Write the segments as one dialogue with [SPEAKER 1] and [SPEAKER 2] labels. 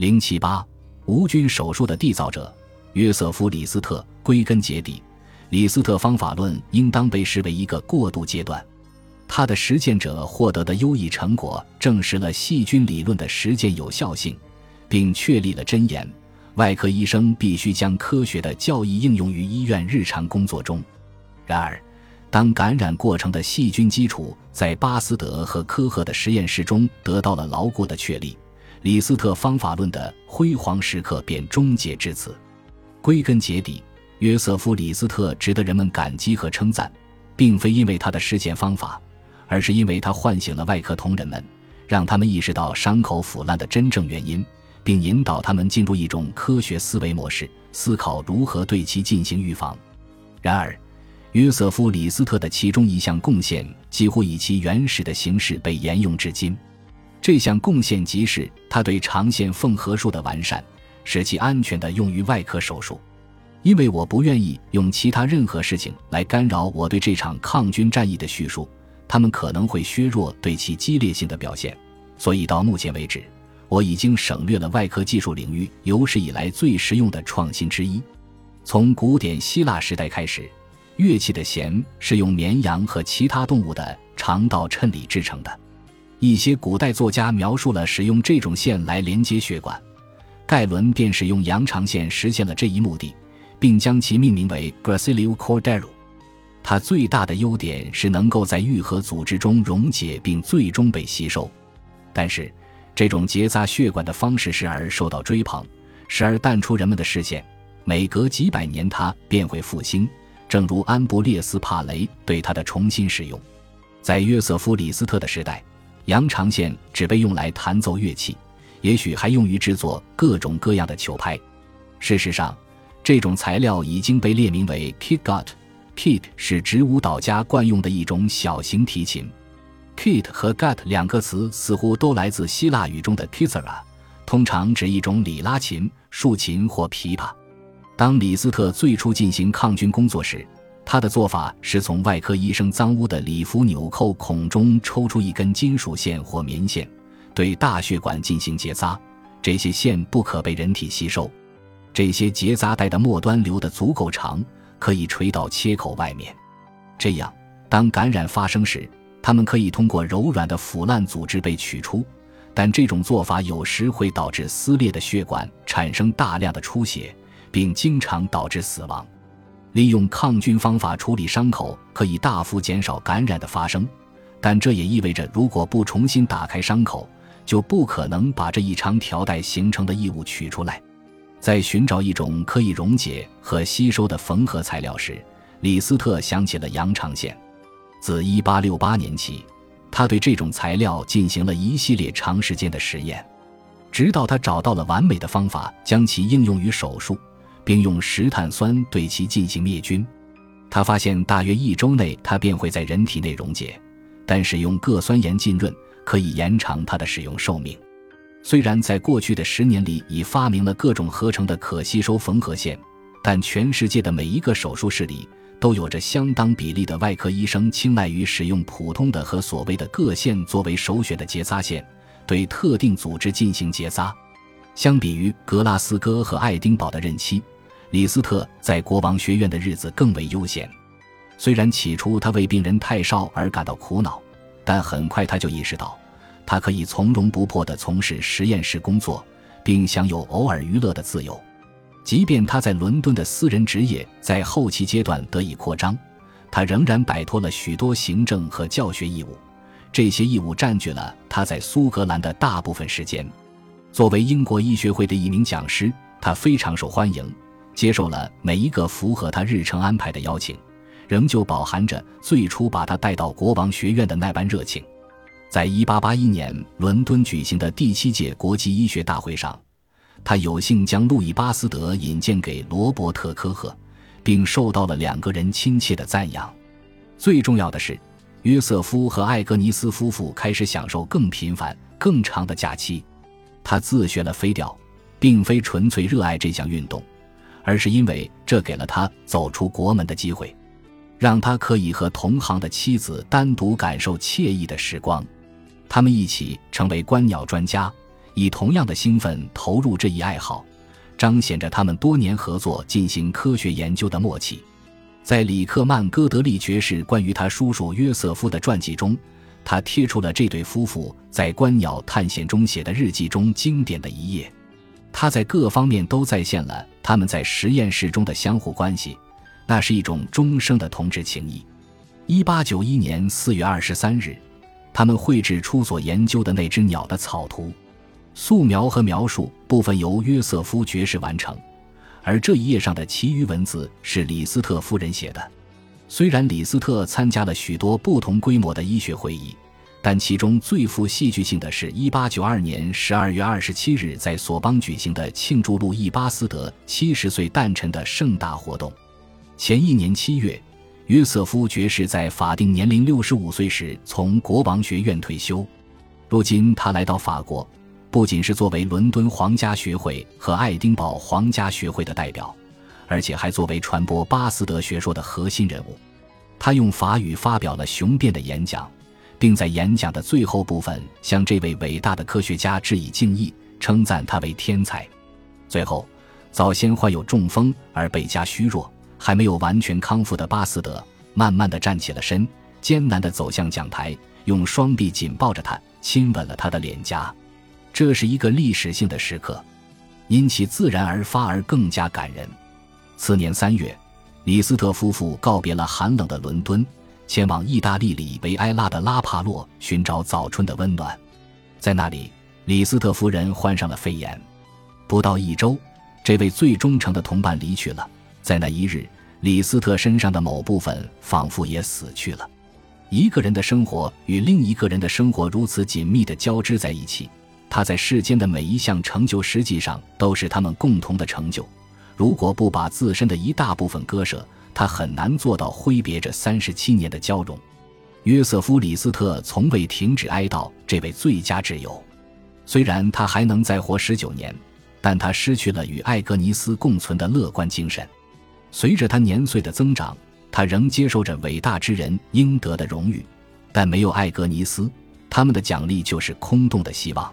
[SPEAKER 1] 零七八无菌手术的缔造者约瑟夫·李斯特。归根结底，李斯特方法论应当被视为一个过渡阶段。他的实践者获得的优异成果，证实了细菌理论的实践有效性，并确立了箴言：外科医生必须将科学的教义应用于医院日常工作中。然而，当感染过程的细菌基础在巴斯德和科赫的实验室中得到了牢固的确立，李斯特方法论的辉煌时刻便终结至此。归根结底，约瑟夫·李斯特值得人们感激和称赞，并非因为他的实践方法，而是因为他唤醒了外科同仁们，让他们意识到伤口腐烂的真正原因，并引导他们进入一种科学思维模式，思考如何对其进行预防。然而，约瑟夫·李斯特的其中一项贡献几乎以其原始的形式被沿用至今。这项贡献即是他对长线缝合术的完善，使其安全地用于外科手术。因为我不愿意用其他任何事情来干扰我对这场抗菌战役的叙述，他们可能会削弱对其激烈性的表现。所以到目前为止，我已经省略了外科技术领域有史以来最实用的创新之一。从古典希腊时代开始。乐器的弦是用绵羊和其他动物的肠道衬里制成的。一些古代作家描述了使用这种线来连接血管，盖伦便使用羊肠线实现了这一目的，并将其命名为 Gracilio Cordaru。它最大的优点是能够在愈合组织中溶解并最终被吸收。但是，这种结扎血管的方式时而受到追捧，时而淡出人们的视线。每隔几百年，它便会复兴。正如安布列斯·帕雷对它的重新使用，在约瑟夫·李斯特的时代，羊肠线只被用来弹奏乐器，也许还用于制作各种各样的球拍。事实上，这种材料已经被列名为 kitgut。kit 是指舞蹈家惯用的一种小型提琴。kit 和 gut 两个词似乎都来自希腊语中的 kithara，通常指一种里拉琴、竖琴或琵琶。当李斯特最初进行抗菌工作时，他的做法是从外科医生脏污的礼服纽扣孔中抽出一根金属线或棉线，对大血管进行结扎。这些线不可被人体吸收，这些结扎带的末端留得足够长，可以垂到切口外面。这样，当感染发生时，它们可以通过柔软的腐烂组织被取出。但这种做法有时会导致撕裂的血管产生大量的出血。并经常导致死亡。利用抗菌方法处理伤口可以大幅减少感染的发生，但这也意味着，如果不重新打开伤口，就不可能把这一长条带形成的异物取出来。在寻找一种可以溶解和吸收的缝合材料时，李斯特想起了羊肠线。自1868年起，他对这种材料进行了一系列长时间的实验，直到他找到了完美的方法，将其应用于手术。并用石碳酸对其进行灭菌，他发现大约一周内它便会在人体内溶解，但使用铬酸盐浸润可以延长它的使用寿命。虽然在过去的十年里已发明了各种合成的可吸收缝合线，但全世界的每一个手术室里都有着相当比例的外科医生青睐于使用普通的和所谓的铬线作为首选的结扎线，对特定组织进行结扎。相比于格拉斯哥和爱丁堡的任期。李斯特在国王学院的日子更为悠闲。虽然起初他为病人太少而感到苦恼，但很快他就意识到，他可以从容不迫地从事实验室工作，并享有偶尔娱乐的自由。即便他在伦敦的私人职业在后期阶段得以扩张，他仍然摆脱了许多行政和教学义务。这些义务占据了他在苏格兰的大部分时间。作为英国医学会的一名讲师，他非常受欢迎。接受了每一个符合他日程安排的邀请，仍旧饱含着最初把他带到国王学院的那般热情。在1881年伦敦举行的第七届国际医学大会上，他有幸将路易巴斯德引荐给罗伯特科赫，并受到了两个人亲切的赞扬。最重要的是，约瑟夫和艾格尼斯夫妇开始享受更频繁、更长的假期。他自学了飞钓，并非纯粹热爱这项运动。而是因为这给了他走出国门的机会，让他可以和同行的妻子单独感受惬意的时光。他们一起成为观鸟专家，以同样的兴奋投入这一爱好，彰显着他们多年合作进行科学研究的默契。在里克曼·戈德利爵士关于他叔叔约瑟夫的传记中，他贴出了这对夫妇在观鸟探险中写的日记中经典的一页。他在各方面都再现了他们在实验室中的相互关系，那是一种终生的同志情谊。一八九一年四月二十三日，他们绘制出所研究的那只鸟的草图，素描和描述部分由约瑟夫爵士完成，而这一页上的其余文字是李斯特夫人写的。虽然李斯特参加了许多不同规模的医学会议。但其中最富戏剧性的是1892年12月27日在索邦举行的庆祝路易巴斯德七十岁诞辰的盛大活动。前一年七月，约瑟夫爵士在法定年龄65岁时从国王学院退休。如今他来到法国，不仅是作为伦敦皇家学会和爱丁堡皇家学会的代表，而且还作为传播巴斯德学说的核心人物。他用法语发表了雄辩的演讲。并在演讲的最后部分向这位伟大的科学家致以敬意，称赞他为天才。最后，早先患有中风而倍加虚弱、还没有完全康复的巴斯德，慢慢的站起了身，艰难的走向讲台，用双臂紧抱着他，亲吻了他的脸颊。这是一个历史性的时刻，因其自然而发而更加感人。次年三月，李斯特夫妇告别了寒冷的伦敦。前往意大利里维埃拉的拉帕洛寻找早春的温暖，在那里，李斯特夫人患上了肺炎。不到一周，这位最忠诚的同伴离去了。在那一日，李斯特身上的某部分仿佛也死去了。一个人的生活与另一个人的生活如此紧密地交织在一起，他在世间的每一项成就实际上都是他们共同的成就。如果不把自身的一大部分割舍，他很难做到挥别这三十七年的交融。约瑟夫·李斯特从未停止哀悼这位最佳挚友。虽然他还能再活十九年，但他失去了与艾格尼斯共存的乐观精神。随着他年岁的增长，他仍接受着伟大之人应得的荣誉，但没有艾格尼斯，他们的奖励就是空洞的希望。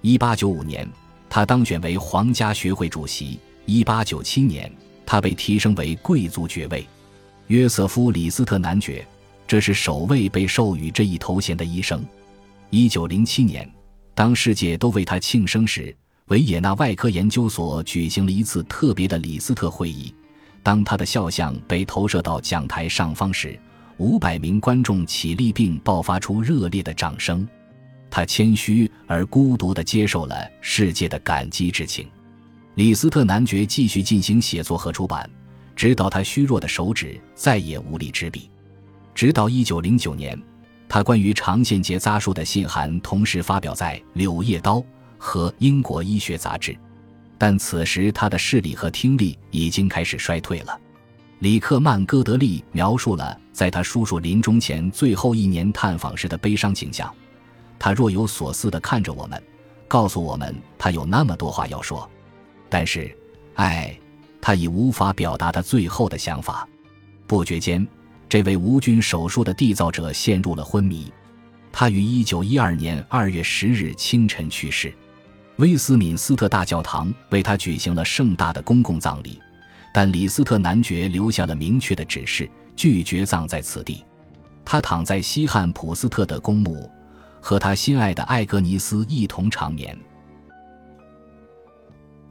[SPEAKER 1] 一八九五年，他当选为皇家学会主席。一八九七年。他被提升为贵族爵位，约瑟夫·李斯特男爵，这是首位被授予这一头衔的医生。一九零七年，当世界都为他庆生时，维也纳外科研究所举行了一次特别的李斯特会议。当他的肖像被投射到讲台上方时，五百名观众起立并爆发出热烈的掌声。他谦虚而孤独地接受了世界的感激之情。李斯特男爵继续进行写作和出版，直到他虚弱的手指再也无力执笔。直到1909年，他关于长线结扎术的信函同时发表在《柳叶刀》和《英国医学杂志》，但此时他的视力和听力已经开始衰退了。里克曼·戈德利描述了在他叔叔临终前最后一年探访时的悲伤景象，他若有所思地看着我们，告诉我们他有那么多话要说。但是，唉，他已无法表达他最后的想法。不觉间，这位无菌手术的缔造者陷入了昏迷。他于一九一二年二月十日清晨去世。威斯敏斯特大教堂为他举行了盛大的公共葬礼，但李斯特男爵留下了明确的指示，拒绝葬在此地。他躺在西汉普斯特的公墓，和他心爱的艾格尼斯一同长眠。